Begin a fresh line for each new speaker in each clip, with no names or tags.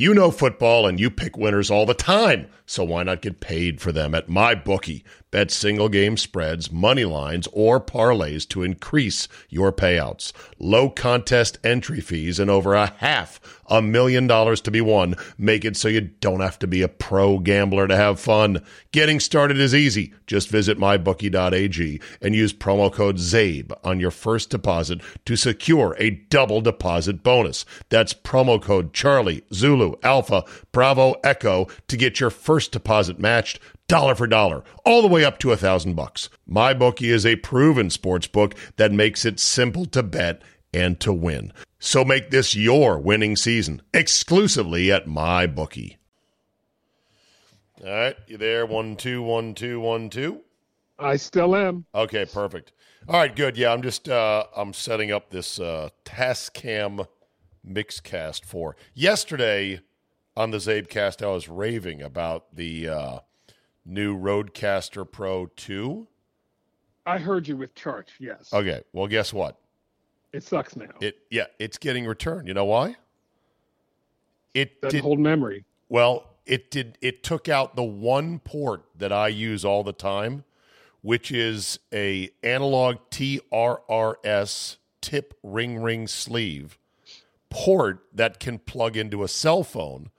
You know football and you pick winners all the time, so why not get paid for them at MyBookie? Bet single game spreads, money lines, or parlays to increase your payouts. Low contest entry fees and over a half a million dollars to be won make it so you don't have to be a pro gambler to have fun. Getting started is easy. Just visit mybookie.ag and use promo code ZABE on your first deposit to secure a double deposit bonus. That's promo code Charlie, Zulu, Alpha, Bravo, Echo to get your first deposit matched dollar for dollar, all the way up to a thousand bucks. MyBookie is a proven sports book that makes it simple to bet and to win. So make this your winning season exclusively at MyBookie. All right, you there? One, two, one, two, one, two.
I still am.
Okay, perfect. All right, good. Yeah, I'm just uh, I'm setting up this uh, Tascam Mixcast for yesterday on the Zabecast. I was raving about the uh, new Roadcaster Pro 2.
I heard you with church. Yes.
Okay, well, guess what?
It sucks now.
It yeah, it's getting returned. You know why? It
Doesn't
did
hold memory.
well. It did. It took out the one port that I use all the time, which is a analog TRRS tip ring ring sleeve port that can plug into a cell phone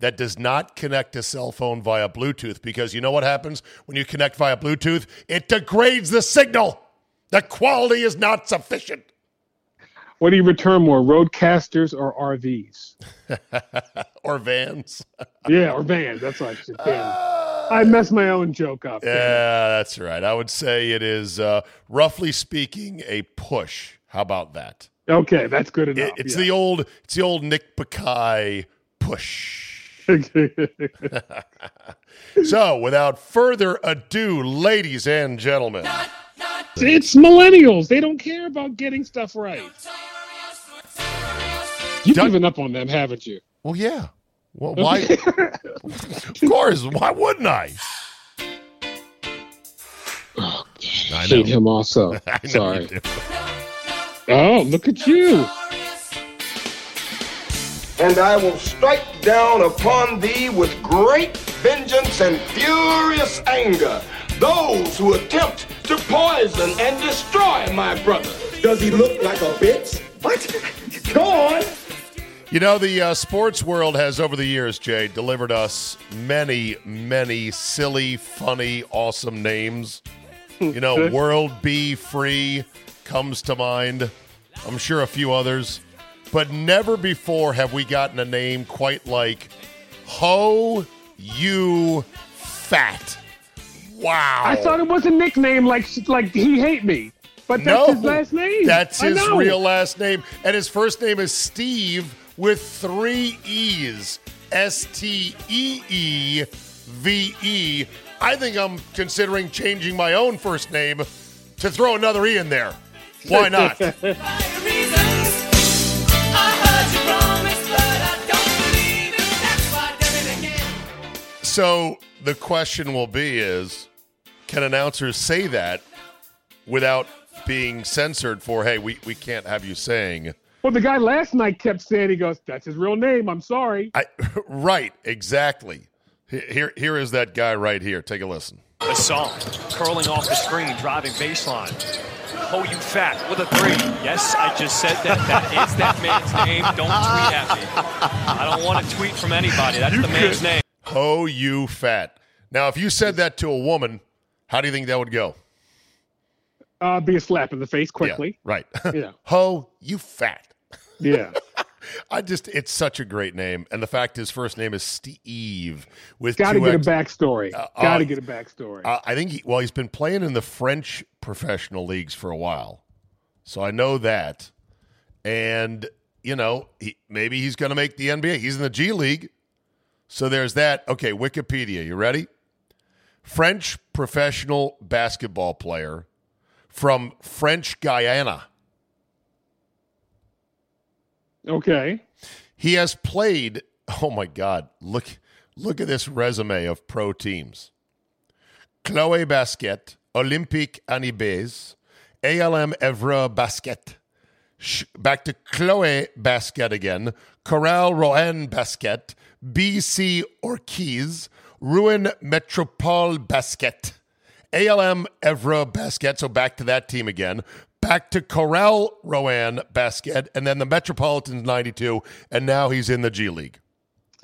that does not connect to cell phone via Bluetooth because you know what happens when you connect via Bluetooth? It degrades the signal. The quality is not sufficient.
What do you return more, RODECasters or RVs?
or vans.
Yeah, or vans. That's what I should say. I messed my own joke up.
Yeah, that's right. I would say it is, uh, roughly speaking, a push. How about that?
Okay, that's good enough.
It- it's
yeah.
the old, it's the old Nick Bakay push. so, without further ado, ladies and gentlemen,
it's millennials. They don't care about getting stuff right. You've
Doug-
given up on them, haven't you?
well, yeah. Well, why? of course. Why wouldn't I? Oh, I
Hate him also.
I know you
Sorry.
Do.
Oh, look at you.
and I will strike down upon thee with great vengeance and furious anger those who attempt to poison and destroy my brother. Does he look like a bitch? What? Go on.
You know, the uh, sports world has, over the years, Jay, delivered us many, many silly, funny, awesome names. You know, World B. Free comes to mind. I'm sure a few others. But never before have we gotten a name quite like Ho You Fat. Wow.
I thought it was a nickname like like he hate me, but that's
no,
his last name.
That's his real last name. And his first name is Steve with three E's. S T E E V E. I think I'm considering changing my own first name to throw another E in there. Why not? so the question will be is can announcers say that without being censored for hey we, we can't have you saying
Well, the guy last night kept saying he goes, "That's his real name." I'm sorry.
I, right exactly here here is that guy right here take a listen
Assault, curling off the screen, driving baseline. Ho you fat with a three. Yes, I just said that. That is that man's name. Don't tweet at me. I don't want to tweet from anybody. That's the man's name.
Ho, you fat. Now, if you said that to a woman, how do you think that would go?
Uh, be a slap in the face quickly.
Yeah, right.
Yeah.
Ho, you fat.
Yeah.
I just, it's such a great name. And the fact his first name is Steve with
Got to
two
get a backstory.
Uh,
Got to
uh,
get a backstory.
Uh, I think, he, well, he's been playing in the French professional leagues for a while. So I know that. And, you know, he, maybe he's going to make the NBA. He's in the G League. So there's that. Okay, Wikipedia. You ready? French professional basketball player from French Guiana.
Okay.
He has played. Oh my God! Look, look at this resume of pro teams: Cholet Basket, Olympique Antibes, ALM Évreux Basket. Back to Cholet Basket again. Corral Rouen Basket, BC Orchies, Rouen Metropole Basket. ALM Évreux Basket, so back to that team again. Back to Corral Rouen Basket, and then the Metropolitans 92, and now he's in the G League.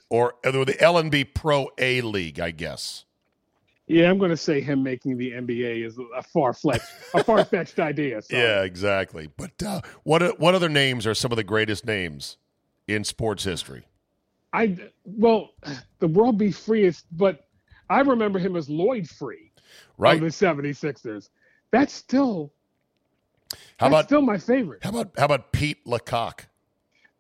Or uh, the LNB Pro A League, I guess.
Yeah, I'm going to say him making the NBA is a far fetched, a far fetched idea. So.
Yeah, exactly. But uh, what what other names are some of the greatest names in sports history?
I well, the world be freest, but I remember him as Lloyd Free
Right?
of the 76ers. That's still
How
that's
about
still my favorite.
how about how about Pete LaCock?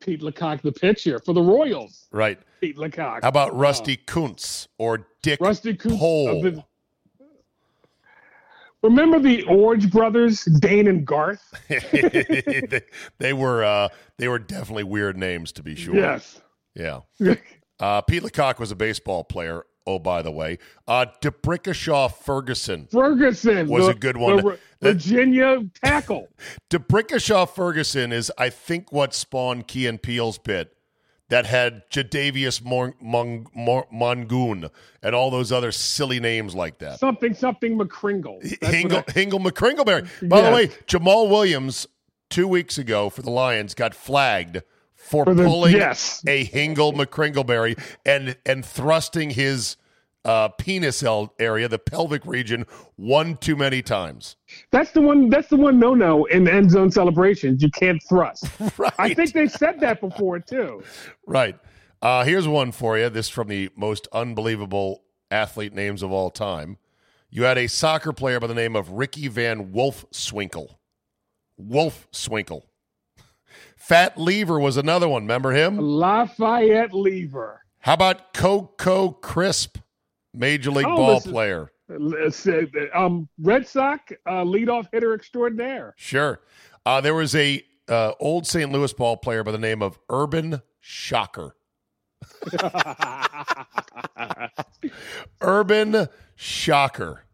Pete LaCock, the pitcher for the Royals.
Right.
Pete LaCock.
How about Rusty Kuntz or Dick
Rusty Cooper?
Pole?
Remember the Orange brothers, Dane and Garth?
they, they were uh, they were definitely weird names to be sure.
Yes.
Yeah. Uh, Pete LaCock was a baseball player. Oh, by the way, uh, DeBrickashaw Ferguson.
Ferguson
Was
the-
a good one.
the Vir- Virginia tackle.
DeBrickashaw Ferguson is, I think, what spawned Key and Peele's bit that had Jadavius Mor- Mong- Mor- Mongoon and all those other silly names like that.
something something McCringle. That's
Hingle,
I-
Hingle McCringleberry. By the way, Jamaal Williams two weeks ago for the Lions got flagged for,
For the-
pulling
yes.
a Hingle McCringleberry and and thrusting his uh, penis area, the pelvic region, one too many times.
That's the one. That's the one. No, no. In end zone celebrations, you can't thrust.
Right.
I think they said that before too.
Right. Uh, here's one for you. This from the most unbelievable athlete names of all time. You had a soccer player by the name of Ricky van Wolfswinkel. Wolf Swinkle. Fat Lever was another one. Remember him?
Lafayette Lever.
How about Coco Crisp, Major League
Oh,
ball
listen-
player?
Um, Red Sox uh, leadoff hitter extraordinaire.
Sure. Uh, there was a uh, old St. Louis ball player by the name of Urban Shocker. Urban Shocker.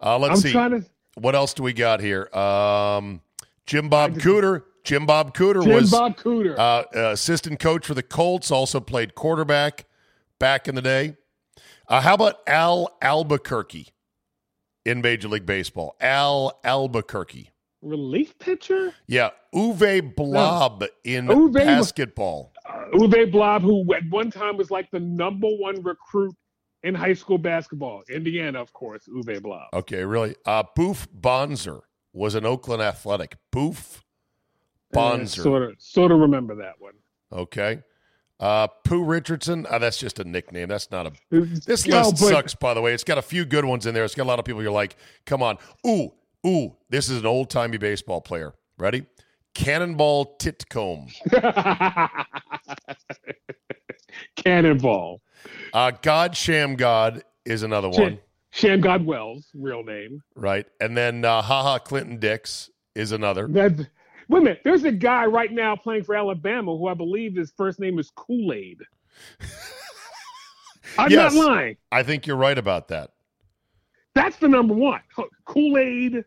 Uh, let's
I'm
see.
to.
What else do we got here? Um, Jim Bob Cooter. Jim Bob Cooter
Jim
was
Bob Cooter.
uh, uh, assistant coach for the Colts. Also played quarterback back in the day. Uh, how about Al Albuquerque in Major League Baseball? Al Albuquerque.
Relief pitcher.
Yeah, Uwe Blab in
Uwe
basketball.
Uh, Uwe Blab, who at one time was like the number one recruit in high school basketball. Indiana, of course. Uwe Blab.
Okay, really. Uh, Boof Bonser was an Oakland Athletic. Boof Bonser.
Sort of, sort of remember that one.
Okay. Uh, Pooh Richardson. Uh, that's just a nickname. That's not a. This
No,
list
but-
sucks, by the way. It's got a few good ones in there. It's got a lot of people you're like, come on. Ooh, ooh, this is an old timey baseball player. Ready? Cannonball Titcomb.
Cannonball.
Uh, God Sham God is another one,
Sham God Wells, real name.
right? And then uh, Haha Clinton Dix is another.
That, wait a minute. There's a guy right now playing for Alabama who I believe his first name is Kool Aid. I'm
Yes.
not lying.
I think you're right about that.
That's the number one. Kool Aid.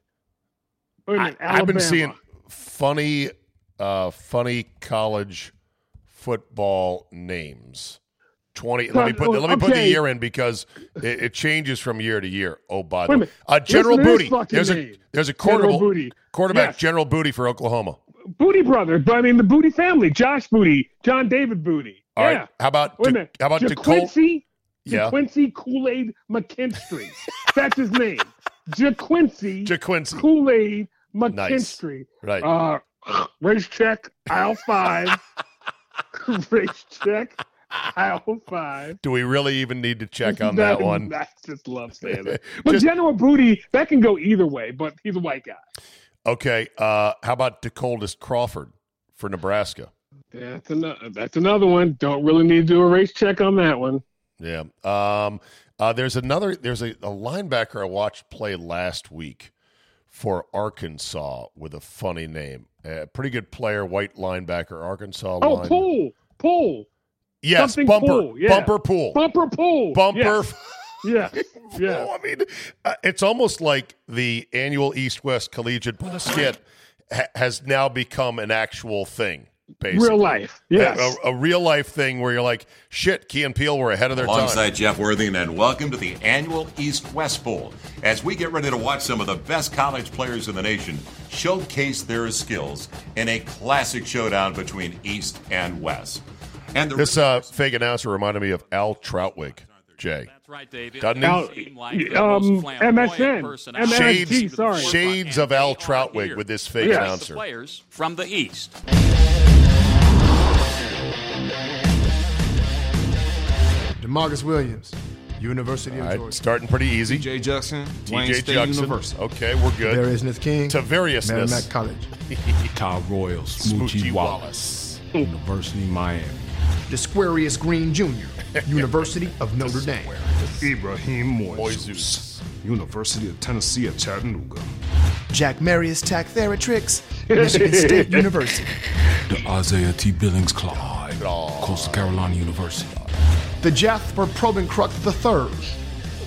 I've been seeing funny, uh, funny college football names. 20. Let me put the, let me put the year in because it, it changes from year to year. Oh, by the way, uh, General
Listen to this
Booty. There's a there's a
General
quarterback
Booty.
quarterback
Yes.
General Booty for Oklahoma.
Booty brother, but I mean the Booty family, Josh Booty, John David Booty.
All
yeah.
right. How about
Wait a
De-
minute.
how about?
JaQuincy?
Yeah.
JaQuincy Kool-Aid McKinstry. That's his name. JaQuincy
JaQuincy.
Kool-Aid
Nice.
McKinstry.
Right.
Uh, race check, aisle five. race check, aisle five.
Do we really even need to check on that one?
I just love saying that. But
Just-
General Booty, that can go either way, but he's a white guy.
Okay. Uh, how about DeColdest Crawford for Nebraska?
That's another, that's another one. Don't really need to do a race check on that one.
Yeah. Um, uh, there's another. There's a, a linebacker I watched play last week for Arkansas with a funny name. Uh, pretty good player, white linebacker, Arkansas.
Oh,
line.
Pool. Pool.
Yes,
something
bumper,
Pool, yeah.
bumper pool,
Bumper Pool.
bumper.
Yeah. Yeah. yeah.
I mean, uh, it's almost like the annual East West Collegiate skit ha- has now become an actual thing. Basically.
Real life. Yes.
A, a real life thing where you're like, shit, Key and Peele were ahead of their time.
Alongside
time.
Jeff Worthing, and welcome to the annual East West Bowl. As we get ready to watch some of the best college players in the nation showcase their skills in a classic showdown between East and West. And the
This uh, fake announcer reminded me of Al Trautwig, Jay.
That's right, David.
Doesn't he?
Al-
Seemed like
um, MSN.
personality
Shades,
sorry.
shades of Al
And Trautwig
with this fake
Yes.
announcer.
players from the East.
Demarcus Williams, University of
All right,
Georgia.
starting pretty easy.
Jay Jackson, Wayne
TJ Jackson.
University.
Okay, we're good.
Darius Smith King,
Tavariousness.
Merrimack College.
Kyle Royals,
Smoochie
Smoochie
Wallace.
Wallace, University of Miami.
Desquarius Green Jr., University of Notre Dame.
Ibrahim
Moizoos.
University of Tennessee at Chattanooga.
Jackmerius Tacktheritrix, Michigan State University.
The Isaiah T. Billings Clyde, Coastal Carolina University.
The Jasper Probencrux III,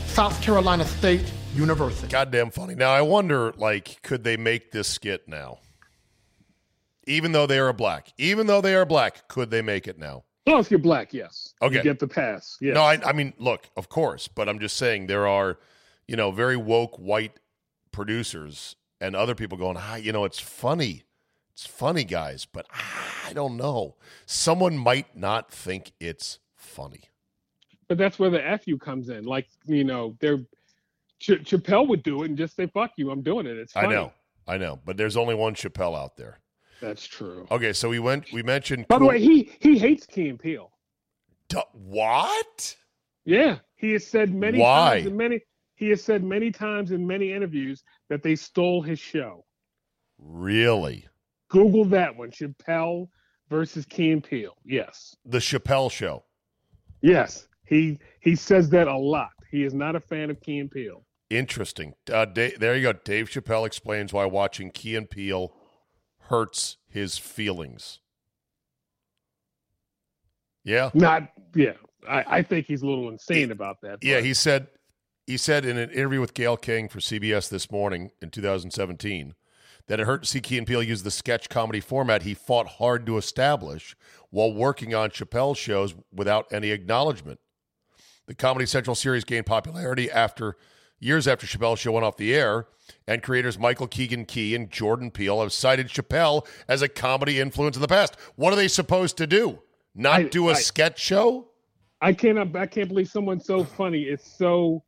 South Carolina State University.
Goddamn funny. Now I wonder, like, could they make this skit now? Even though they are black, even though they are black, could they make it now?
Well, if you're black, yes.
Okay.
You get the pass. Yes.
No, I, I mean, look, of course, but I'm just saying there are, you know, very woke white producers and other people going, ah, you know, it's funny. It's funny, guys, but ah, I don't know. Someone might not think it's funny.
But that's where the F you comes in. Like, you know, they're Ch- Chappelle would do it and just say, fuck you, I'm doing it. It's
I know, I know, but there's only one Chappelle out there.
That's true.
Okay, so we went, we mentioned.
By the way, he he hates Key and Peele.
Duh, what?
Yeah. He has said many
Why?
times in many he has said many times in many interviews that they stole his show.
Really?
Google that one. Chappelle versus Key and Peele. Yes.
The Chappelle show.
Yes. He he says that a lot. He is not a fan of Key and Peele.
Interesting. Uh, Da- there you go. Dave Chappelle explains why watching Key and Peele hurts his feelings. Yeah,
Not yeah. I, I think he's a little insane about that.
yeah. He said he said in an interview with Gayle King for CBS this morning in 2017 that it hurt to see Key and Peele use the sketch comedy format he fought hard to establish while working on Chappelle's shows without any acknowledgement. The Comedy Central series gained popularity after years after Chappelle's show went off the air, and creators Michael Keegan Key and Jordan Peele have cited Chappelle as a comedy influence in the past. What are they supposed to do? Not
I-
do a
I-
sketch show?
I cannot I can't believe someone so funny is so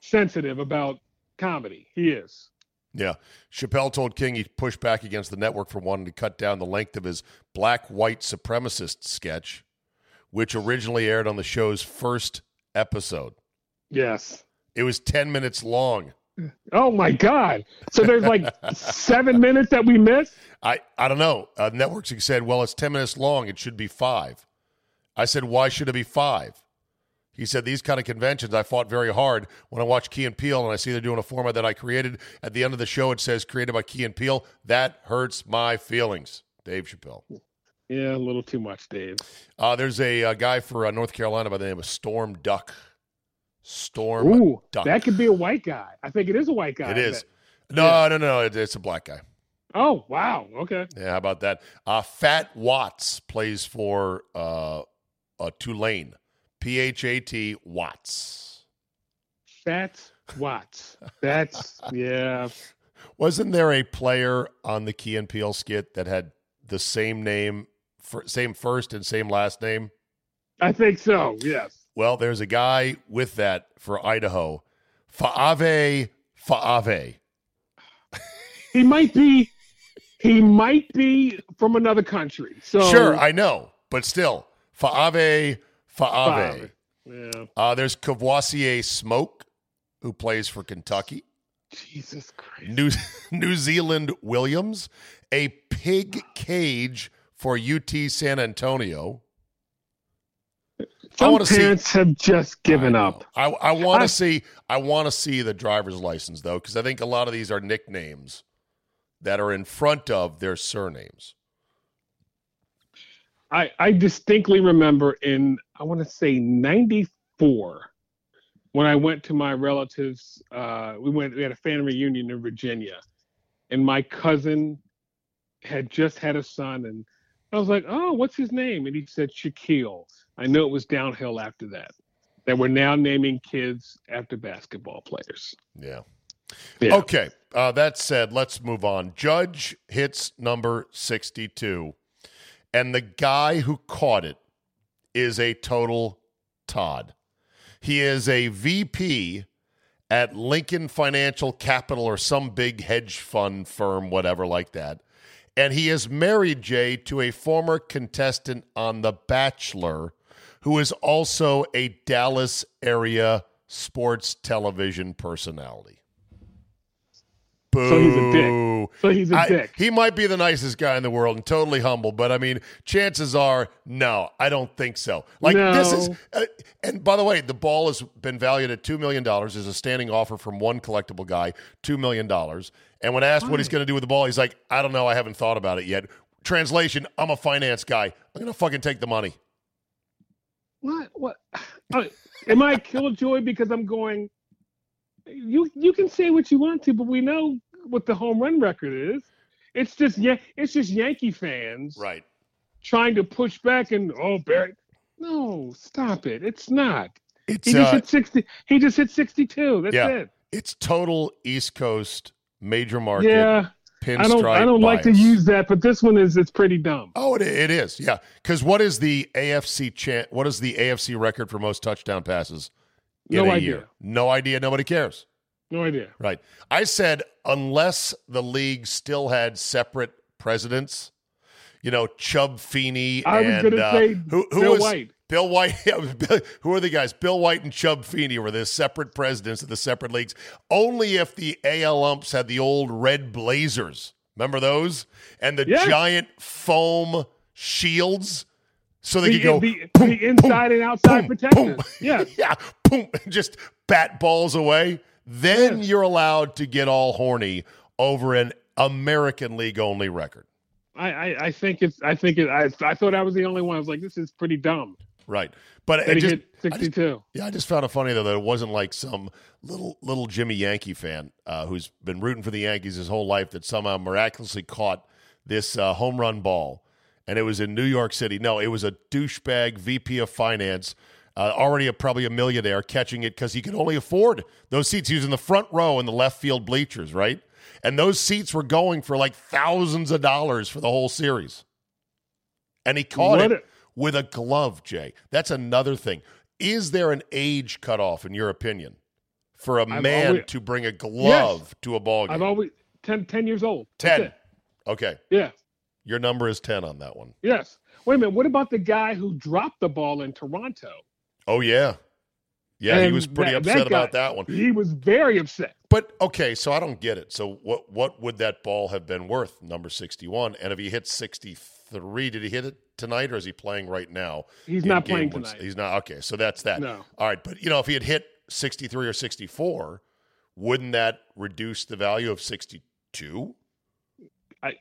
sensitive about comedy. He is.
Yeah. Chappelle told King he pushed back against the network for wanting to cut down the length of his black white supremacist sketch, which originally aired on the show's first episode.
Yes.
It was 10 minutes long.
Oh my God. So there's like seven minutes that we missed?
I, I don't know. Uh, networks said, well, it's 10 minutes long. It should be five. I said, why should it be five? He said, these kind of conventions, I fought very hard when I watch Key and Peele and I see they're doing a format that I created. At the end of the show, it says created by Key and Peele. That hurts my feelings. Dave Chappelle.
Yeah, a little too much, Dave.
Uh, there's a, uh guy for uh, North Carolina by the name of Storm Duck. Storm
Ooh, that could be a white guy. I think it is a white guy.
It
is.
Is.
bet.
No, no, no. It, it's a black guy.
Oh, wow. Okay.
Yeah, how about that? Uh, Phat Watts plays for uh, uh, Tulane. P H A T Watts.
Phat Watts. That's yeah.
Wasn't there a player on the Key and Peele skit that had the same name, for, same first and same last name?
I think so. Yes.
Well, there's a guy with that for Idaho. Faave Faave.
He might be. He might be from another country. So
Sure, I know, but still, Faave Faave.
Yeah.
Uh, there's Kavosiey Smoke, who plays for Kentucky.
Jesus Christ.
New New Zealand Williams, a pig cage for UT San Antonio. I
Some
wanna see-
parents have just given
I
up.
I, I want to see. I want to see the driver's license though, because I think a lot of these are nicknames that are in front of their surnames.
I, I distinctly remember in I want to say '94 when I went to my relatives. Uh, we went we had a family reunion in Virginia, and my cousin had just had a son, and I was like, "Oh, what's his name?" And he said Shaquille. I know it was downhill after that. That we're now naming kids after basketball players.
Yeah.
Yeah.
Okay. Uh, that said, let's move on. Judge hits number 62, and the guy who caught it is a total Todd. He is a VP at Lincoln Financial Capital or some big hedge fund firm, whatever like that. And he is married, Jay, to a former contestant on The Bachelor who is also a Dallas area sports television personality. Boo.
So he's a dick. So he's a
I-
dick.
he might be the nicest guy in the world and totally humble, but I mean, chances are, no, I don't think so. Like this is, uh, and by the way, the ball has been valued at two million dollars. There's a standing offer from one collectible guy, two million dollars. And when asked what he's going to do with the ball, he's like, I don't know, I haven't thought about it yet. Translation: I'm a finance guy. I'm going to fucking take the money.
What? What? Uh, am I a killjoy because I'm going? You you can say what you want to, but we know what the home run record is. It's just yeah, it's just Yankee fans
Right.
trying to push back and oh Barry, no, stop it. It's not.
It's
He just
uh,
hit sixty. He just hit sixty-two. That's
Yeah.
it.
it's total East Coast major market.
Yeah,
pinstripe
I don't. I don't like to use that, but this one is. It's pretty dumb.
Oh, it, it is. Yeah. Because what is the AFC chan What is the AFC record for most touchdown passes in
No
a
idea.
year? No idea. Nobody cares.
No idea.
Right. I said unless the league still had separate presidents, you know, Chubb Feeney
I was
and uh,
say
who, who
Bill
was
White.
Bill White. who are the guys? Bill White and Chubb Feeney were the separate presidents of the separate leagues. Only if the AL umps had the old red blazers. Remember those? And the
Yes.
giant foam shields. So they
The,
could go
the,
boom,
the inside and outside
boom,
protection.
boom.
Yeah.
yeah, boom, just bat balls away. Then
Yes.
you're allowed to get all horny over an American League only record.
I, I, I think it's. I think it. I, I thought I was the only one. I was like, this is pretty dumb.
Right. But it just,
hit
I just
62.
yeah, I just found it funny though that it wasn't like some little little Jimmy Yankee fan uh, who's been rooting for the Yankees his whole life that somehow miraculously caught this uh, home run ball, and it was in New York City. No, it was a douchebag VP of finance, uh, already a, probably a millionaire, catching it because he could only afford those seats. He was in the front row in the left field bleachers, right? And those seats were going for like thousands of dollars for the whole series, and he caught
What
it
a-
with a glove, Jay. That's another thing. Is there an age cutoff, in your opinion, for a
I've
man
always-
to bring a glove to a ball game?
I've always 10, 10 years old.
10. Okay.
Yeah.
Your number is 10 on that one.
Yes. Wait a minute. What about the guy who dropped the ball in Toronto?
Oh, yeah. Yeah, he was pretty
that-
upset
that guy-
about that one.
He was very upset.
But okay, so I don't get it. So what what would that ball have been worth, number 61? And if he hit 63, did he hit it tonight or is he playing right now?
He's not playing tonight.
He's not. Okay, so that's that.
No.
All right, but you know, if he had hit 63 or 64, wouldn't that reduce the value of 62?
I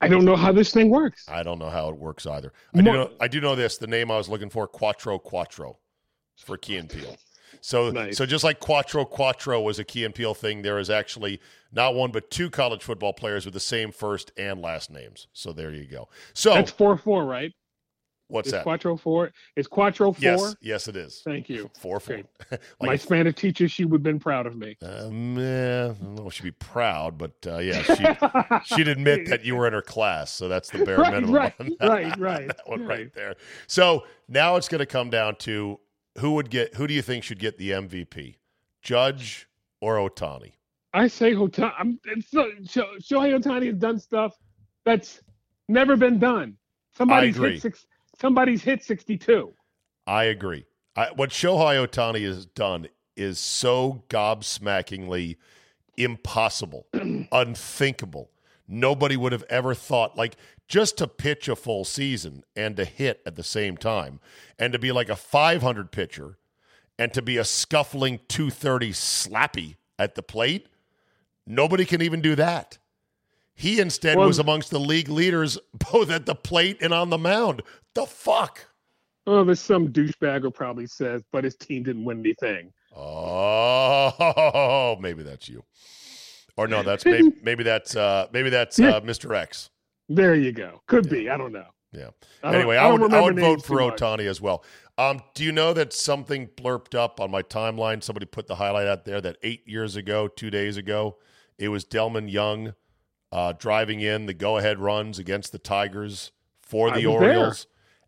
I don't know how this thing works.
I don't know how it works either. I do know, I do know this. The name I was looking for, Quattro Quattro, for Key and Peele. So,
Nice.
so just like Quattro Quattro was a Key and Peele thing, there is actually not one but two college football players with the same first and last names. So there you go. So
That's four four, right?
What's
is
that?
Quattro four? It's Quattro four?
Yes, yes, it is.
Thank you.
Four four.
Great.
like
My Spanish teacher, she would have been proud of me.
Um, eh, I don't know if she'd be proud, but uh, yeah, she, she'd admit that you were in her class, so that's the bare
Right,
minimum.
right, right, right,
that one right
right.
there. So now it's going to come down to who would get who do you think should get the MVP, Judge or Ohtani?
I say Ohtani. I'm, it's so, Shohei Ohtani has done stuff that's never been done. Somebody's
agree.
hit six. Somebody's hit sixty-two.
I agree. I, what Shohei Ohtani has done is so gobsmackingly impossible, unthinkable. Nobody would have ever thought, like, just to pitch a full season and to hit at the same time and to be like a 500 pitcher and to be a scuffling 230 slappy at the plate. Nobody can even do that. He instead
Well-
was amongst the league leaders both at the plate and on the mound. The fuck?
Oh, there's some douchebag who probably says, but his team didn't win anything.
Oh, maybe that's you. Or no, that's maybe maybe that's uh maybe that's uh, Mr. X.
There you go. Could be. I don't know.
Yeah.
I don't-
Anyway,
I
I, would I would vote for. Ohtani as well. Um, do you know that something blurped up on my timeline? Somebody put the highlight out there that eight years ago, two days ago, it was Delmon Young uh, driving in the go-ahead runs against the Tigers for the
was there.
Orioles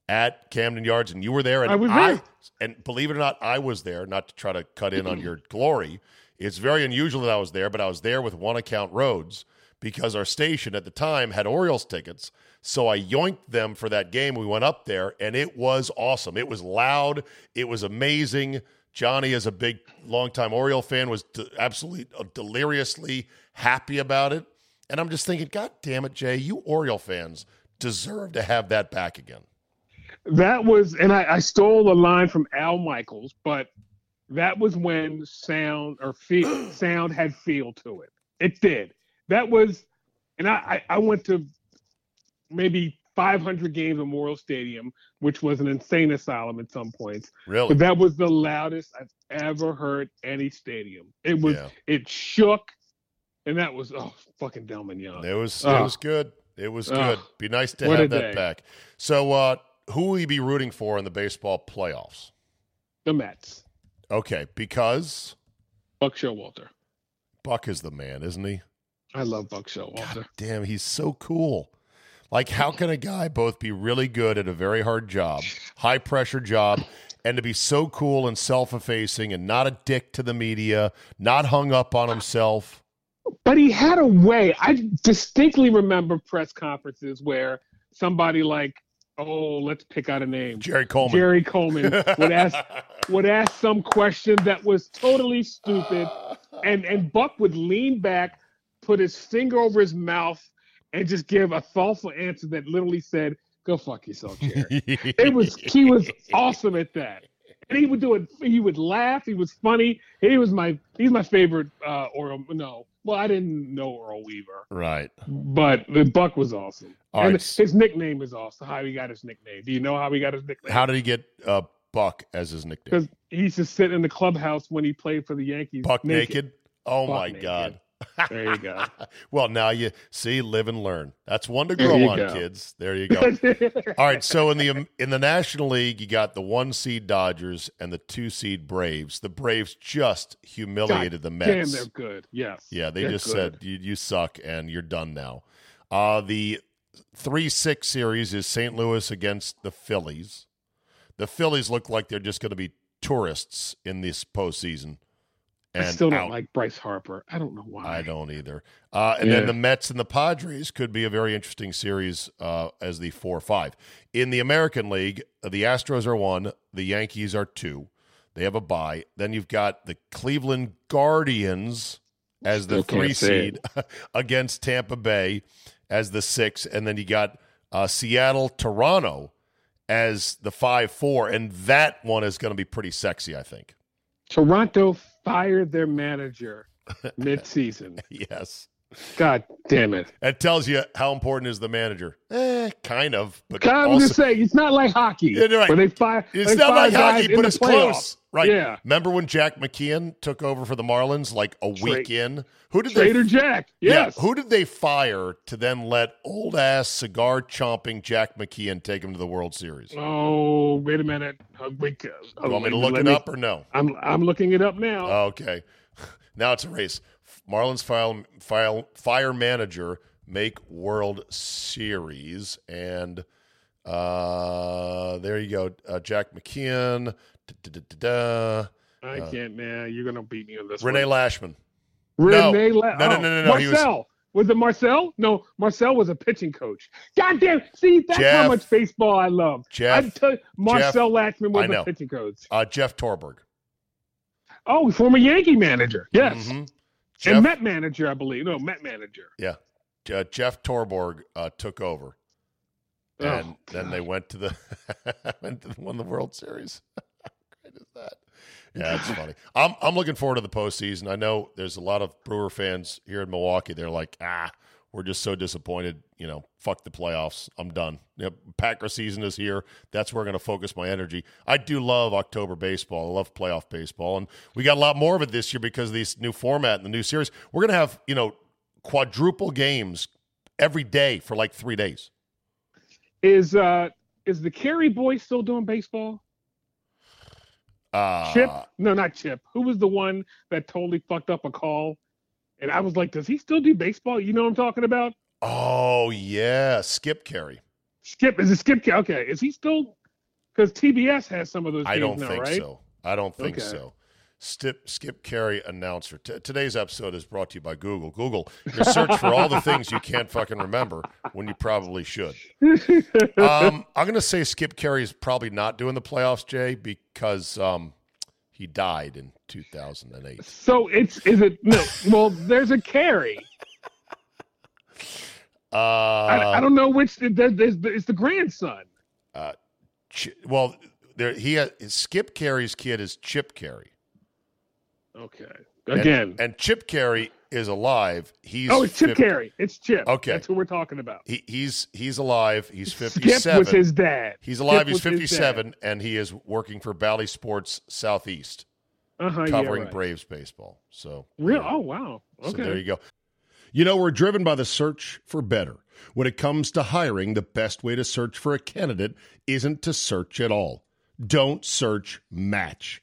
at Camden Yards, and you were there. And
I was there.
and believe it or not, I was there. Not to try to cut in on your glory. It's very unusual that I was there, but I was there with one account roads because our station at the time had Orioles tickets. So I yoinked them for that game. We went up there, and it was awesome. It was loud. It was amazing. Johnny, as a big, longtime Oriole fan, was de- absolutely uh, deliriously happy about it. And I'm just thinking, God damn it, Jay, you Oriole fans deserve to have that back again.
That was, and I, I stole a line from Al Michaels, but that was when sound or feel, sound had feel to it. It did. That was, and I, I, went to maybe 500 games at Memorial Stadium, which was an insane asylum at some points.
Really?
But that was the loudest I've ever heard any stadium. It was,
Yeah.
it shook, and that was oh fucking Delmon Young.
It was it was good. It was good. Be nice to have that
day.
back. So, uh, who will you be rooting for in the baseball playoffs?
The Mets,
Okay, because
Buck Showalter.
Buck is the man, isn't he?
I love Buck Showalter.
Damn, he's so cool. Like, how can a guy both be really good at a very hard job, high pressure job, and to be so cool and self effacing and not a dick to the media, not hung up on himself?
But he had a way. I distinctly remember press conferences where somebody like, oh, let's pick out a name.
Jerry Coleman.
Jerry Coleman would ask would ask some question that was totally stupid, and and Buck would lean back, put his finger over his mouth, and just give a thoughtful answer that literally said, "Go fuck yourself, Jerry." it was he was awesome at that. And he would do it. He would laugh. He was funny. He was my he's my favorite. Uh, Oral no, well I didn't know Earl Weaver,
right.
but the Buck was awesome.
All
and
right.
his nickname is awesome. How he got his nickname? Do you know how he got his nickname?
How did he get uh, Buck as his nickname?
Because he used to sit in the clubhouse when he played for the Yankees.
Buck naked? Oh
Buck
my
naked.
God.
There you go.
well, now you see, live and learn. That's one to grow on,
go.
kids. There you go. All right. So in the in the National League, you got the one seed Dodgers and the two seed Braves. The Braves just humiliated the Mets.
Damn, they're good. Yes.
Yeah, they just
good.
said you, you suck and you're done now. Uh, the three six series is St. Louis against the Phillies. The Phillies look like they're just going to be tourists in this postseason.
I still don't
out.
like Bryce Harper. I don't know why.
I don't either. Uh, and then the Mets and the Padres could be a very interesting series uh, as the four five. In the American League, the Astros are one, the Yankees are two. They have a bye. Then you've got the Cleveland Guardians as the
Still
three seed against Tampa Bay as the six, and then you got uh, Seattle Toronto as the five four, and that one is going to be pretty sexy, I think.
Toronto fired their manager mid-season.
Yes.
God damn it!
That tells you how important is the manager. Eh, kind of. But
I was
also,
gonna say it's not like hockey.
Yeah, right.
Where they fire.
It's
they
not like hockey, but it's
playoffs.
close. Right.
Yeah.
Remember when Jack McKeon took over for the Marlins like a week in? Who did
Trader
they
Jack. Yes.
Yeah, who did they fire to then let old ass cigar chomping Jack McKeon take him to the World Series?
Oh, wait a minute. Uh, wait, uh,
you want me to look it
me-
up or no?
I'm I'm looking it up now.
Okay. Now it's a race. Marlins file, file, fire manager make World Series. And uh, there you go. Uh, Jack McKeon. Da-da-da-da-da.
I can't. Nah, you're gonna beat me on this.
Rene
one.
Lachemann.
Rene.
No.
La-
No, no,
oh,
no, no, no, he was-
Marcel. Was... it Marcel? No, Marcel was a pitching coach. God damn. See, that's
Jeff-
how much baseball I love.
Jeff-
I tell you, Marcel Lachemann was a pitching coach.
Uh, Jeff Torborg.
Oh, former Yankee manager. Yes.
Mhm. Jeff,
And Met manager, I believe. No, Met manager.
yeah. Uh, Jeff Torborg uh, took over.
Oh,
And then they went to the went to won the World Series. How great is that? Yeah, it's funny. I'm I'm looking forward to the postseason. I know there's a lot of Brewer fans here in Milwaukee. They're like, ah, we're just so disappointed. You know, fuck the playoffs. I'm done. You know, Packer season is here. That's where I'm going to focus my energy. I do love October baseball. I love playoff baseball, and we got a lot more of it this year because of this new format and the new series. We're going to have you know quadruple games every day for like three days.
Is uh is the Caray boy still doing baseball?
Uh,
Chip? No, not Chip. Who was the one that totally fucked up a call? And I was like, does he still do baseball? You know what I'm talking about?
Oh yeah, Skip Caray.
Skip is it Skip? Ca- Okay, is he still? Because TBS has some of those.
I don't
now,
think
right?
so. I don't think
Okay.
so. Skip, Skip Caray announcer. T- today's episode is brought to you by Google. Google, your search for all the things you can't fucking remember when you probably should. Um, I'm going to say Skip Caray is probably not doing the playoffs, Jay, because um, he died in 2008.
So it's is it no? Well, there's a Caray.
Uh,
I, I don't know which. It's the grandson.
Ch- well, there he has, Skip Caray's kid is Chip Caray.
Okay.
And-
Again.
and, Chip Caray is alive. He's
oh, it's Chip
50
Caray. It's Chip.
Okay.
That's who we're talking about.
He, he's he's alive. He's
Skip
57.
was his dad.
He's alive.
Skip
he's 57, and he is working for Bally Sports Southeast,
Uh-huh, yeah,
covering
right.
Braves baseball. So,
Real?
yeah.
Oh, wow.
So
Okay.
there you go. You know, we're driven by the search for better. When it comes to hiring, the best way to search for a candidate isn't to search at all. Don't search, match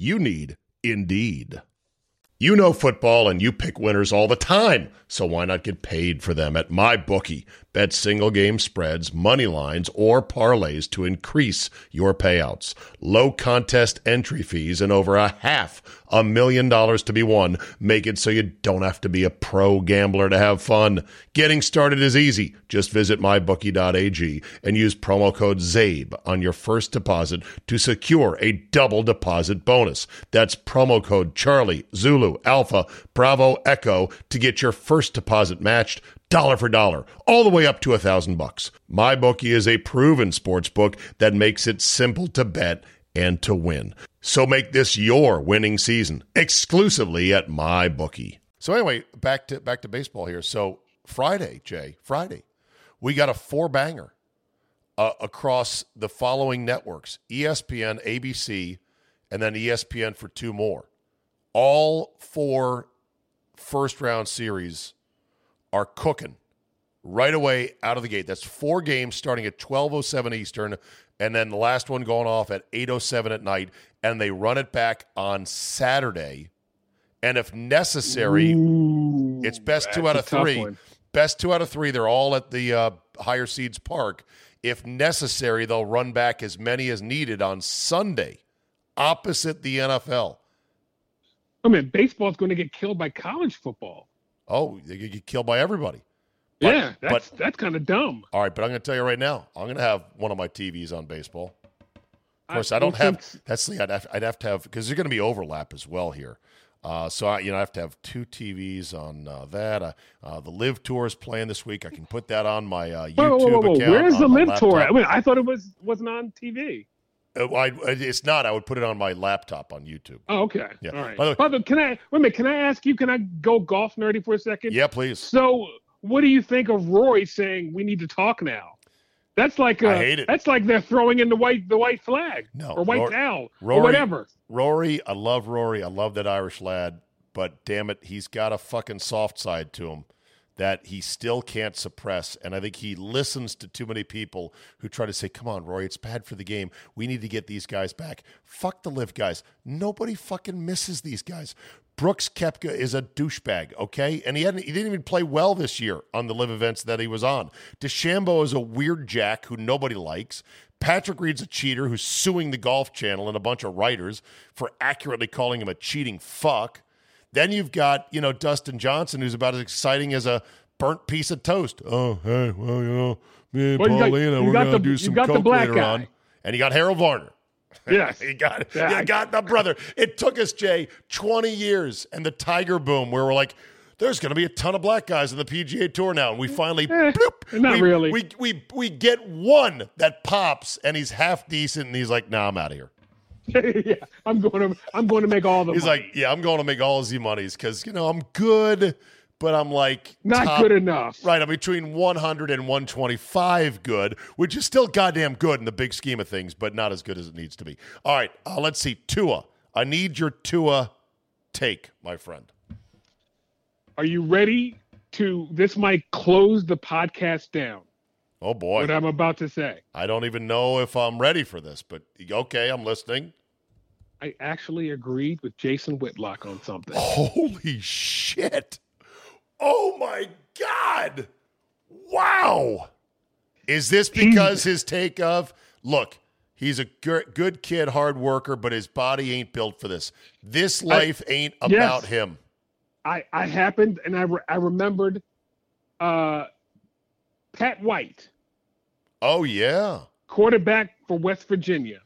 You need Indeed. You know football and you pick winners all the time, so why not get paid for them at MyBookie? Bet single game spreads, money lines, or parlays to increase your payouts. Low contest entry fees and over a half a million dollars to be won make it so you don't have to be a pro gambler to have fun. Getting started is easy. Just visit mybookie.ag and use promo code ZABE on your first deposit to secure a double deposit bonus. That's promo code Charlie, Zulu, Alpha, Bravo, Echo to get your first deposit matched dollar for dollar, all the way up to a thousand bucks. MyBookie is a proven sports book that makes it simple to bet and to win. So make this your winning season exclusively at MyBookie. So anyway, back to back to baseball here. So Friday, Jay, Friday, we got a four banger uh, across the following networks: ESPN, ABC, and then ESPN for two more. All four first round series are cooking right away out of the gate. That's four games starting at 12:07 Eastern and then the last one going off at 8:07 at night and they run it back on Saturday. And if necessary,
Ooh,
it's best two out of 3.
one.
Best two out of 3. They're all at the uh, higher seeds park. If necessary, they'll run back as many as needed on Sunday opposite the NFL.
I mean, baseball's going to get killed by college football.
Oh, they could get killed by everybody. But-
yeah, that's
but-
that's kind of dumb.
All right, but I'm going to tell you right now, I'm going to have one of my TVs on baseball. Of course, I,
I
don't have.
think-
That's the I'd have, I'd have to have because there's going to be overlap as well here. Uh, so I, you know, I have to have two TVs on uh, that. Uh, uh, the LIV Tour is playing this week. I can put that on my uh, YouTube
Whoa, whoa, whoa, whoa.
account.
Where's the LIV tour? I mean, I thought it was wasn't on TV.
Uh, I, it's not. I would put it on my laptop on YouTube.
Oh, okay.
Yeah.
All right.
By the way-
Father, can I wait a minute? Can I ask you? Can I go golf nerdy for a second?
Yeah, please.
So, what do you think of Roy saying we need to talk now? That's like uh,
I hate it.
That's like they're throwing in the white the white flag
No,
or white
Rory-
towel
Rory-
or whatever.
Rory, I love Rory. I love that Irish lad, but damn it, he's got a fucking soft side to him that he still can't suppress. And I think he listens to too many people who try to say, come on, Roy, it's bad for the game. We need to get these guys back. Fuck the LIV guys. Nobody fucking misses these guys. Brooks Koepka is a douchebag, okay? And he hadn't he didn't even play well this year on the LIV events that he was on. DeChambeau is a weird jack who nobody likes. Patrick Reed's a cheater who's suing the Golf Channel and a bunch of writers for accurately calling him a cheating fuck. Then you've got, you know, Dustin Johnson, who's about as exciting as a burnt piece of toast. Oh, hey, well, you know, me and
Well,
Paulina, we're going to do some coke later
guy.
on. And you got Harold Varner.
Yes.
You got
Yeah.
you got the brother. It took us, Jay, 20 years and the Tiger boom where we're like, there's going to be a ton of black guys in the PGA Tour now. And we finally,
Eh,
bloop,
not
we,
really.
We, we, we get one that pops and he's half decent and he's like, nah, I'm out of here.
yeah, I'm going to I'm going to make all the
He's
money.
like, yeah, I'm going to make all the monies because, you know, I'm good, but I'm like,
not
top-
good enough.
Right, I'm between 100 and 125 good, which is still goddamn good in the big scheme of things, but not as good as it needs to be. All right, uh, let's see. Tua. I need your Tua take, my friend.
Are you ready to? This might close the podcast down.
Oh, boy.
What I'm about to say.
I don't even know if I'm ready for this, but okay, I'm listening.
I actually agreed with Jason Whitlock on something.
Holy shit. Oh, my God. Wow. Is this because his take of, look, he's a good, kid, hard worker, but his body ain't built for this. This life ain't about him.
I I happened and I re- I remembered uh Pat White,
Oh, yeah.
quarterback for West Virginia.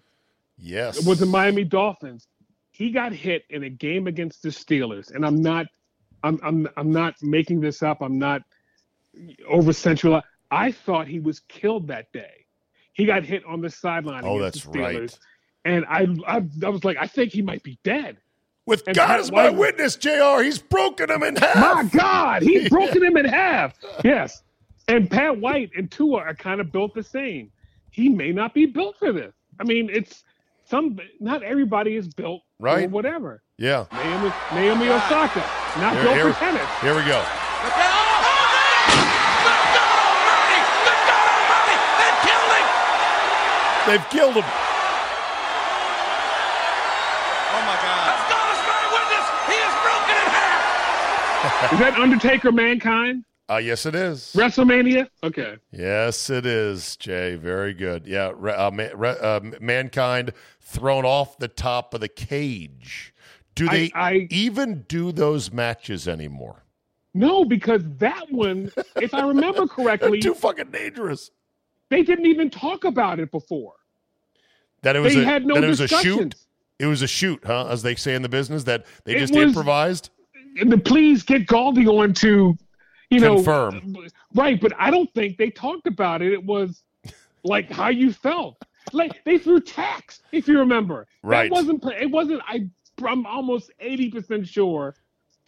Yes.
It was the Miami Dolphins. He got hit in a game against the Steelers, and I'm not, I'm, I'm, I'm not making this up. I'm not over central. I thought he was killed that day. He got hit on the sideline.
Oh,
against
that's
the Steelers,
right.
And I, I, I was like, I think he might be dead.
With
And
God
Pat
as my
White-
witness, JR, he's broken him in half.
My God, he's broken him in half. Yes. And Pat White and Tua are kind of built the same. He may not be built for this. I mean, it's some. Not everybody is built for
Right.
whatever.
Yeah.
Naomi, Naomi Osaka, not
Here-
built
here-
for tennis.
Here we go. They've killed him.
Oh my God.
Astonished my witness, he is broken in half. Is that Undertaker Mankind?
Uh, yes, it is.
WrestleMania? Okay.
Yes, it is, Jay. Very good. Yeah, uh, ma- re- uh, mankind thrown off the top of the cage. Do they
I-
even do those matches anymore?
No, because that one, if I remember correctly,
too fucking dangerous.
they didn't even talk about it before.
That it was
They
a,
had no
that it was a shoot. It was a shoot, huh? As they say in the business, that they
It
just
was-
improvised.
and then please get Galdi on to, you know,
Confirm.
right? But I don't think they talked about it. It was like how you felt. Like they threw tax, if you remember.
Right.
That wasn't. It wasn't. I. I'm almost eighty percent sure.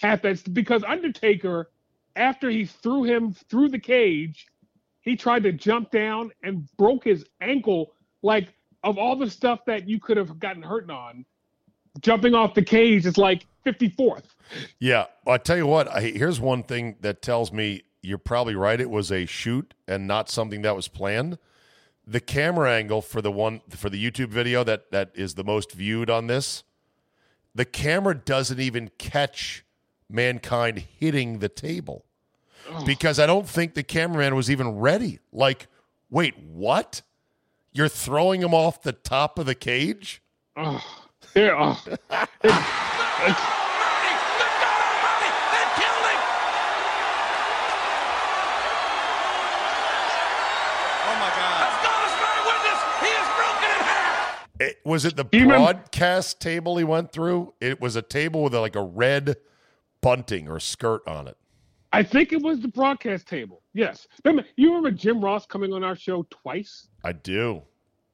Half that's because Undertaker, after he threw him through the cage, he tried to jump down and broke his ankle. Like of all the stuff that you could have gotten hurt on, jumping off the cage is like fifty fourth.
Yeah, I'll tell you what. I, here's one thing that tells me you're probably right. It was a shoot and not something that was planned. The camera angle for the one for the YouTube video that that is the most viewed on this, the camera doesn't even catch mankind hitting the table because I don't think the cameraman was even ready. Like, wait, what? You're throwing him off the top of the cage?
Oh, there. Oh. It- it's-
Oh my God. He has broken in half!
It, was it the
you remember-
broadcast table he went through? It was a table with like a red bunting or skirt on it.
I think it was the broadcast table. Yes. Remember, you remember Jim Ross coming on our show twice?
I do.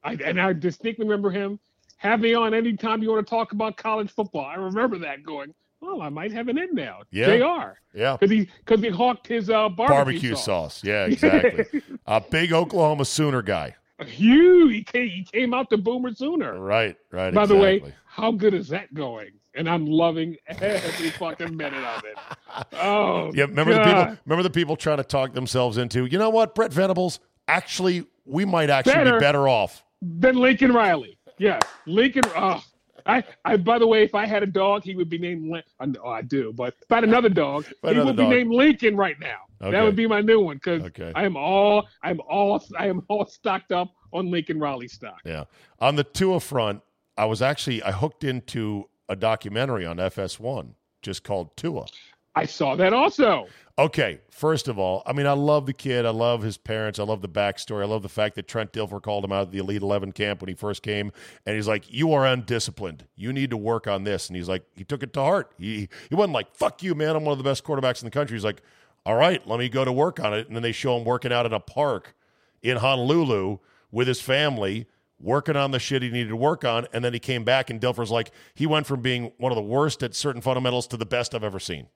I, and I distinctly remember him have me on anytime you want to talk about college football. I remember that going, well, I might have an in now.
Yeah.
JR.
Yeah.
Because he, cause he hawked his uh, barbecue,
Barbecue sauce. Yeah, exactly. a big Oklahoma Sooner guy.
Hugh, he came, he came out the Boomer Sooner.
Right, right.
By the way, how good is that going? And I'm loving every fucking minute of it. Oh,
Yeah, remember the people remember the people trying to talk themselves into, you know what, Brent Venables, actually we might actually
Better.
be better off.
than Lincoln Riley. Yes, Lincoln. Oh, I, I. By the way, if I had a dog, he would be named. Lin- I know oh, I do, but if I had another dog, he
another
would
dog.
be named Lincoln right now.
Okay.
That would be my new one because
Okay.
I am all, I'm all, I am all stocked up on Lincoln Riley stock.
Yeah. On the Tua front, I was actually I hooked into a documentary on FS1 just called Tua.
I saw that also.
Okay, first of all, I mean, I love the kid. I love his parents. I love the backstory. I love the fact that Trent Dilfer called him out of the Elite 11 camp when he first came. And he's like, You are undisciplined. You need to work on this. And he's like, He took it to heart. He, he wasn't like, Fuck you, man. I'm one of the best quarterbacks in the country. He's like, All right, let me go to work on it. And then they show him working out in a park in Honolulu with his family, working on the shit he needed to work on. And then he came back, and Dilfer's like, He went from being one of the worst at certain fundamentals to the best I've ever seen.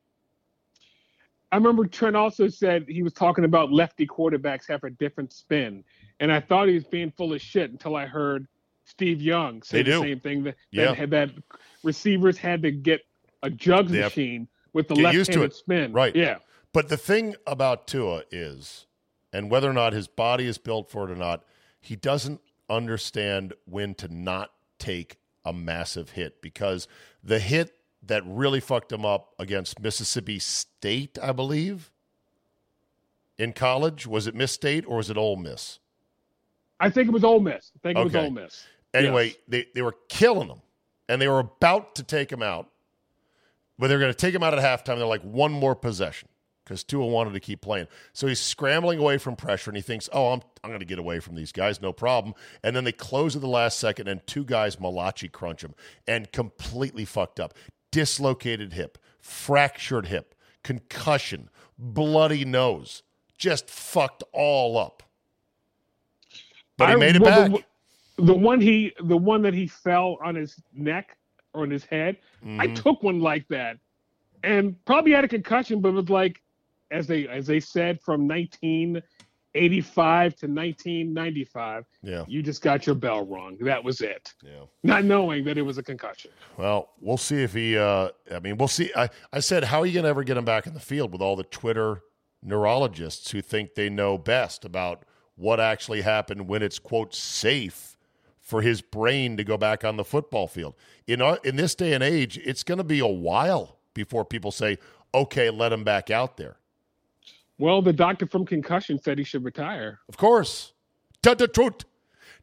I remember Trent also said he was talking about lefty quarterbacks have a different spin, and I thought he was being full of shit until I heard Steve Young say the same thing that
Yeah.
that, that receivers had to get a jugs
They
machine with the
Get used to
left-handed
it.
spin.
Right.
Yeah.
But the thing about Tua is, and whether or not his body is built for it or not, he doesn't understand when to not take a massive hit because the hit that really fucked him up against Mississippi State, I believe, in college, was it Miss State or was it Ole Miss?
I think it was Ole Miss. I think it was Ole Miss.
Anyway,
Yes.
they, they were killing him and they were about to take him out, but they were going to take him out at halftime. They're like, one more possession because Tua wanted to keep playing. So he's scrambling away from pressure and he thinks, oh, I'm, I'm going to get away from these guys, no problem. And then they close at the last second and two guys Malachi crunch him and completely fucked up. Dislocated hip, fractured hip, concussion, bloody nose, just fucked all up. But he
I-
made it
well,
back.
The, the one he, the one that he fell on his neck or on his head. I
Mhm.
took one like that, and probably had a concussion, but it was like, as they as they said, from 1985 to 1995,
Yeah.
you just got your bell rung. That was it.
Yeah.
Not knowing that it was a concussion.
Well, we'll see if he. Uh, I mean, we'll see. I, I said, how are you going to ever get him back in the field with all the Twitter neurologists who think they know best about what actually happened when it's quote safe for his brain to go back on the football field? In our, in this day and age, it's going to be a while before people say, okay, let him back out there.
Well, the doctor from concussion said he should retire.
Of course, tell the truth.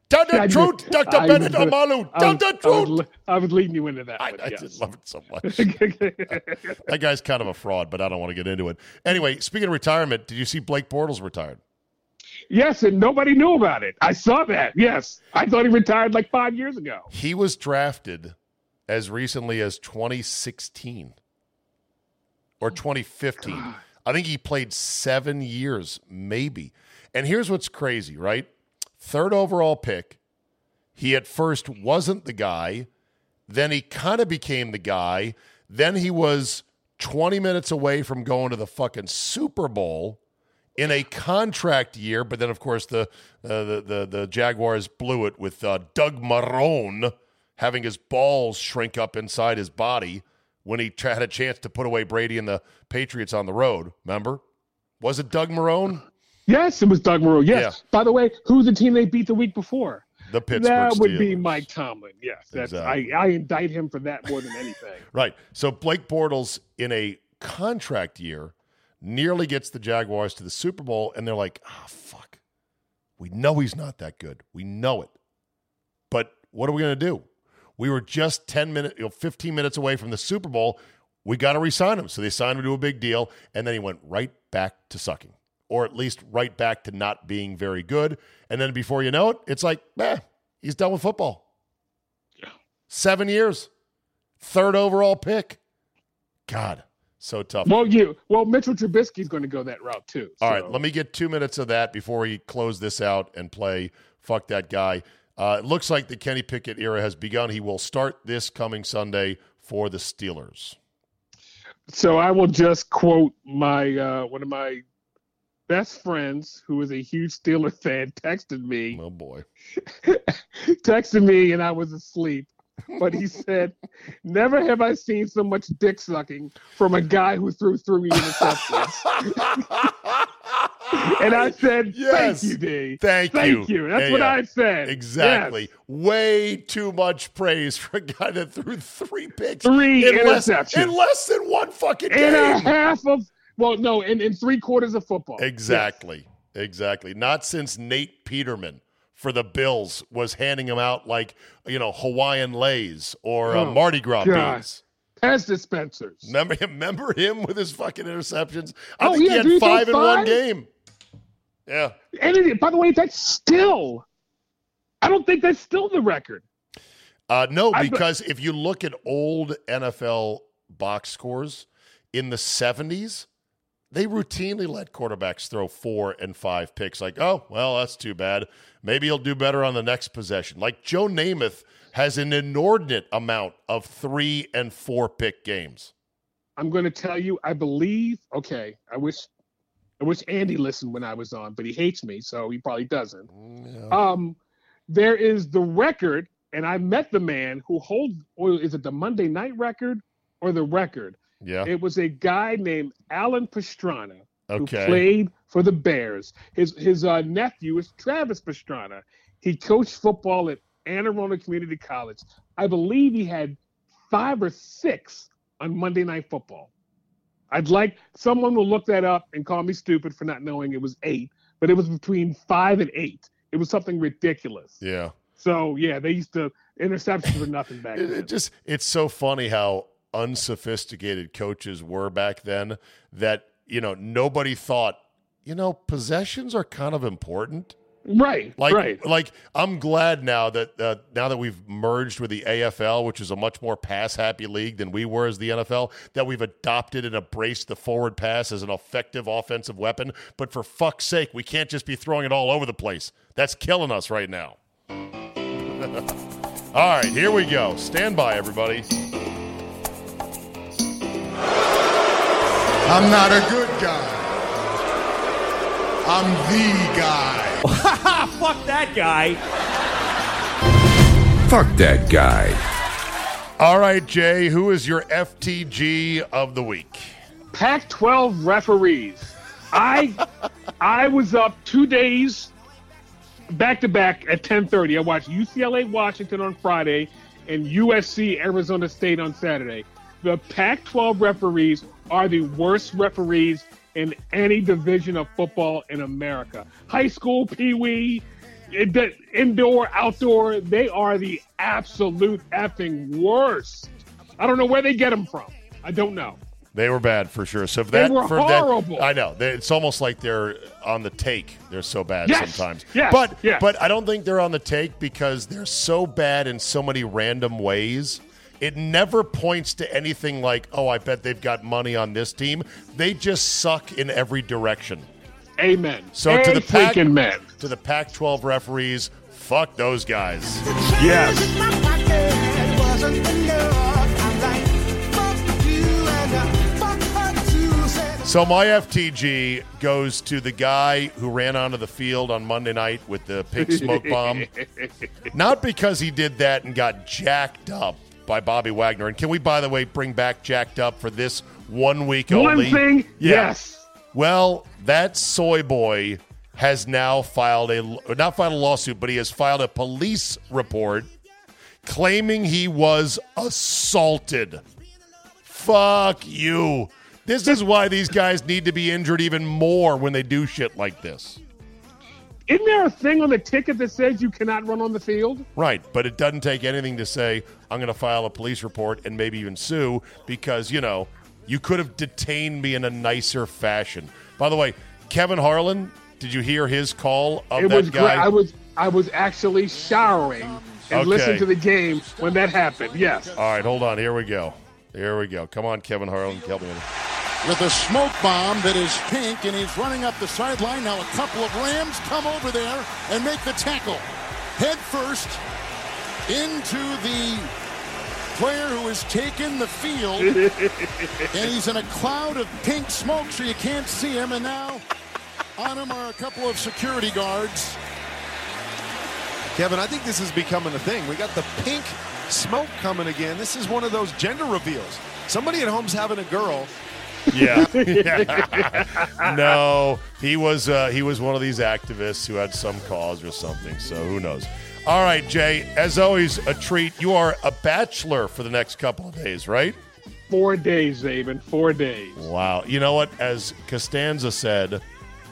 Tell the
I just-
truth, Doctor
I
Bennet
was- Omalu.
Tell the
I was,
truth.
I was leading you into that.
I,
one, yes.
just love it so much. That guy's kind of a fraud, but I don't want to get into it. Anyway, speaking of retirement, did you see Blake Bortles retired?
yes, and nobody knew about it. I saw that. Yes, I thought he retired like five years ago.
He was drafted as recently as 2016 or 2015. I think he played seven years, maybe. And here's what's crazy, right? Third overall pick. He at first wasn't the guy. Then he kind of became the guy. Then he was 20 minutes away from going to the fucking Super Bowl in a contract year. But then, of course, the uh, the, the the Jaguars blew it with uh, Doug Marrone having his balls shrink up inside his body when he had a chance to put away Brady and the Patriots on the road. Remember? Was it Doug Marrone?
Yes, it was Doug Marrone. Yes.
Yeah.
By the way, who's the team they beat the week before?
The Pittsburgh
that would be Mike Tomlin. Yes, that's
Exactly.
I, I indict him for that more than anything.
Right. So Blake Bortles in a contract year nearly gets the Jaguars to the Super Bowl, and they're like, ah, fuck. We know he's not that good. We know it. But what are we going to do? We were just 10 minutes, you know, 15 minutes away from the Super Bowl. We got to resign him. So they signed him to a big deal, and then he went right back to sucking, or at least right back to not being very good. And then before you know it, it's like, eh, he's done with football. Yeah. Seven years, third overall pick. God, so tough.
Well, you well Mitchell Trubisky's going to go that route too.
All right,
so-
let me get two minutes of that before we close this out and play Fuck That Guy. Uh, it looks like the Kenny Pickett era has begun. He will start this coming Sunday for the Steelers.
So I will just quote my uh, one of my best friends, who is a huge Steeler fan, texted me.
Oh boy.
texted me, and I was asleep. But he said, "Never have I seen so much dick sucking from a guy who threw three interceptions." and I said,
Yes.
"Thank you, D.
Thank,
Thank
you.
you. That's
Yeah,
what
yeah.
I said.
Exactly.
Yes.
Way too much praise for a guy that threw three picks
Three
in less,
interceptions.
in less than one fucking game,
In a half of well, no, in, in three quarters of football.
Exactly. Exactly. Not since Nate Peterman for the Bills was handing him out like, you know, Hawaiian leis or uh,
Oh,
Mardi Gras
God.
beans.
Pass dispensers.
Remember him? Remember him with his fucking interceptions? I
Oh,
think
yeah,
he had five in one game. Yeah.
And it, by the way, that's still. I don't think that's still the record.
Uh, no,
I-
because if you look at old NFL box scores in the 70s, they routinely let quarterbacks throw four and five picks. Like, oh, well, that's too bad. Maybe he'll do better on the next possession. Like Joe Namath has an inordinate amount of three and four pick games.
I'm going to tell you. I believe. Okay, I wish. I wish Andy listened when I was on, but he hates me, so he probably doesn't. Um, there is the record, and I met the man who holds. Or is it the Monday night record or the record?
Yeah.
It was a guy named Alan Pastrana who played for the Bears. His his uh, nephew is Travis Pastrana. He coached football at Anne Arundel Community College. I believe he had five or six on Monday Night Football. I'd like someone will look that up and call me stupid for not knowing it was eight, but it was between five and eight. It was something ridiculous.
Yeah.
So yeah, they used to interceptions were nothing back
It,
then.
it just it's so funny how unsophisticated coaches were back then that you know nobody thought you know possessions are kind of important
right,
like
right.
like i'm glad now that uh, now that we've merged with the afl which is a much more pass happy league than we were as the nfl that we've adopted and embraced the forward pass as an effective offensive weapon. But for fuck's sake we can't just be throwing it all over the place. That's killing us right now. All right here we go. Stand by everybody.
I'm not a good guy. I'm the guy.
Fuck that guy.
Fuck that guy.
All right, Jay, who is your FTG of the week?
Pac-12 referees. I I was up two days back to back at 10:30. I watched UCLA Washington on Friday and USC Arizona State on Saturday. The Pac-12 referees are the worst referees in any division of football in America. High school, pee wee, indoor, outdoor, they are the absolute effing worst. I don't know where they get them from. I don't know.
They were bad for sure. So if
They were
for that-
horrible.
I know. They, it's almost like they're on the take. They're so bad
Yes,
sometimes.
yes,
but
yes.
but I don't think they're on the take because they're so bad in so many random ways. It never points to anything like, oh, I bet they've got money on this team. They just suck in every direction.
Amen.
So to the Pac,
freaking men.
to the Pac-12 referees, fuck those guys.
Yes.
So my FTG goes to the guy who ran onto the field on Monday night with the pink smoke bomb. Not because he did that and got jacked up by Bobby Wagner. And can we, by the way, bring back jacked up for this one week
One
only?
thing,
Yeah.
yes.
Well, that soy boy has now filed a not filed a lawsuit, but he has filed a police report claiming he was assaulted. Fuck you. This is why these guys need to be injured even more when they do shit like this.
Isn't there a thing on the ticket that says you cannot run on the field?
Right, but it doesn't take anything to say I'm going to file a police report and maybe even sue because, you know, you could have detained me in a nicer fashion. By the way, Kevin Harlan, did you hear his call of
it
that
was
guy?
great. I was I was actually showering and
Okay.
listening to the game when that happened. Yes.
All right, hold on. Here we go. Here we go. Come on, Kevin Harlan. Help me
with a smoke bomb that is pink, and he's running up the sideline. Now a couple of Rams come over there and make the tackle. Head first into the player who has taken the field, and he's in a cloud of pink smoke, so you can't see him. And now on him are a couple of security guards.
Kevin, I think this is becoming a thing. We got the pink smoke coming again. This is one of those gender reveals. Somebody at home's having a girl.
Yeah. no, he was uh, he was one of these activists who had some cause or something. So who knows? All right, Jay. As always, a treat. You are a bachelor for the next couple of days, right?
Four days, Zabin. Four days.
Wow. You know what? As Costanza said,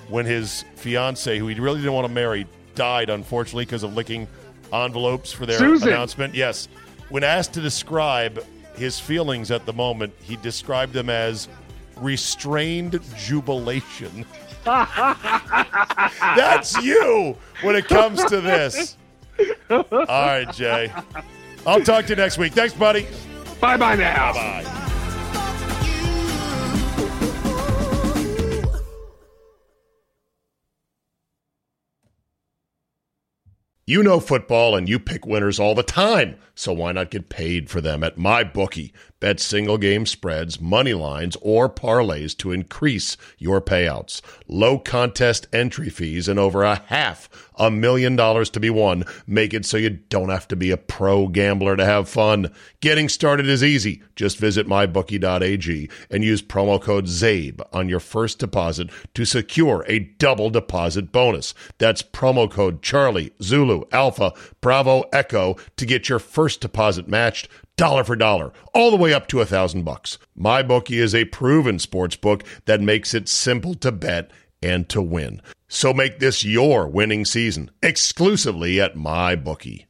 when his fiance, who he really didn't want to marry, died unfortunately because of licking envelopes for their
Susan.
announcement. Yes. When asked to describe his feelings at the moment, he described them as restrained jubilation. That's you when it comes to this. All right, Jay. I'll talk to you next week. Thanks, buddy.
Bye bye now.
Bye bye. You know football and you pick winners all the time, so why not get paid for them at MyBookie? Bet single game spreads, money lines, or parlays to increase your payouts. Low contest entry fees and over a half a million dollars to be won make it so you don't have to be a pro gambler to have fun. Getting started is easy. Just visit mybookie.ag and use promo code ZABE on your first deposit to secure a double deposit bonus. That's promo code Charlie, Zulu, Alpha, Bravo, Echo to get your first deposit matched dollar for dollar, all the way up to a thousand bucks. MyBookie is a proven sports book that makes it simple to bet and to win. So make this your winning season exclusively at MyBookie.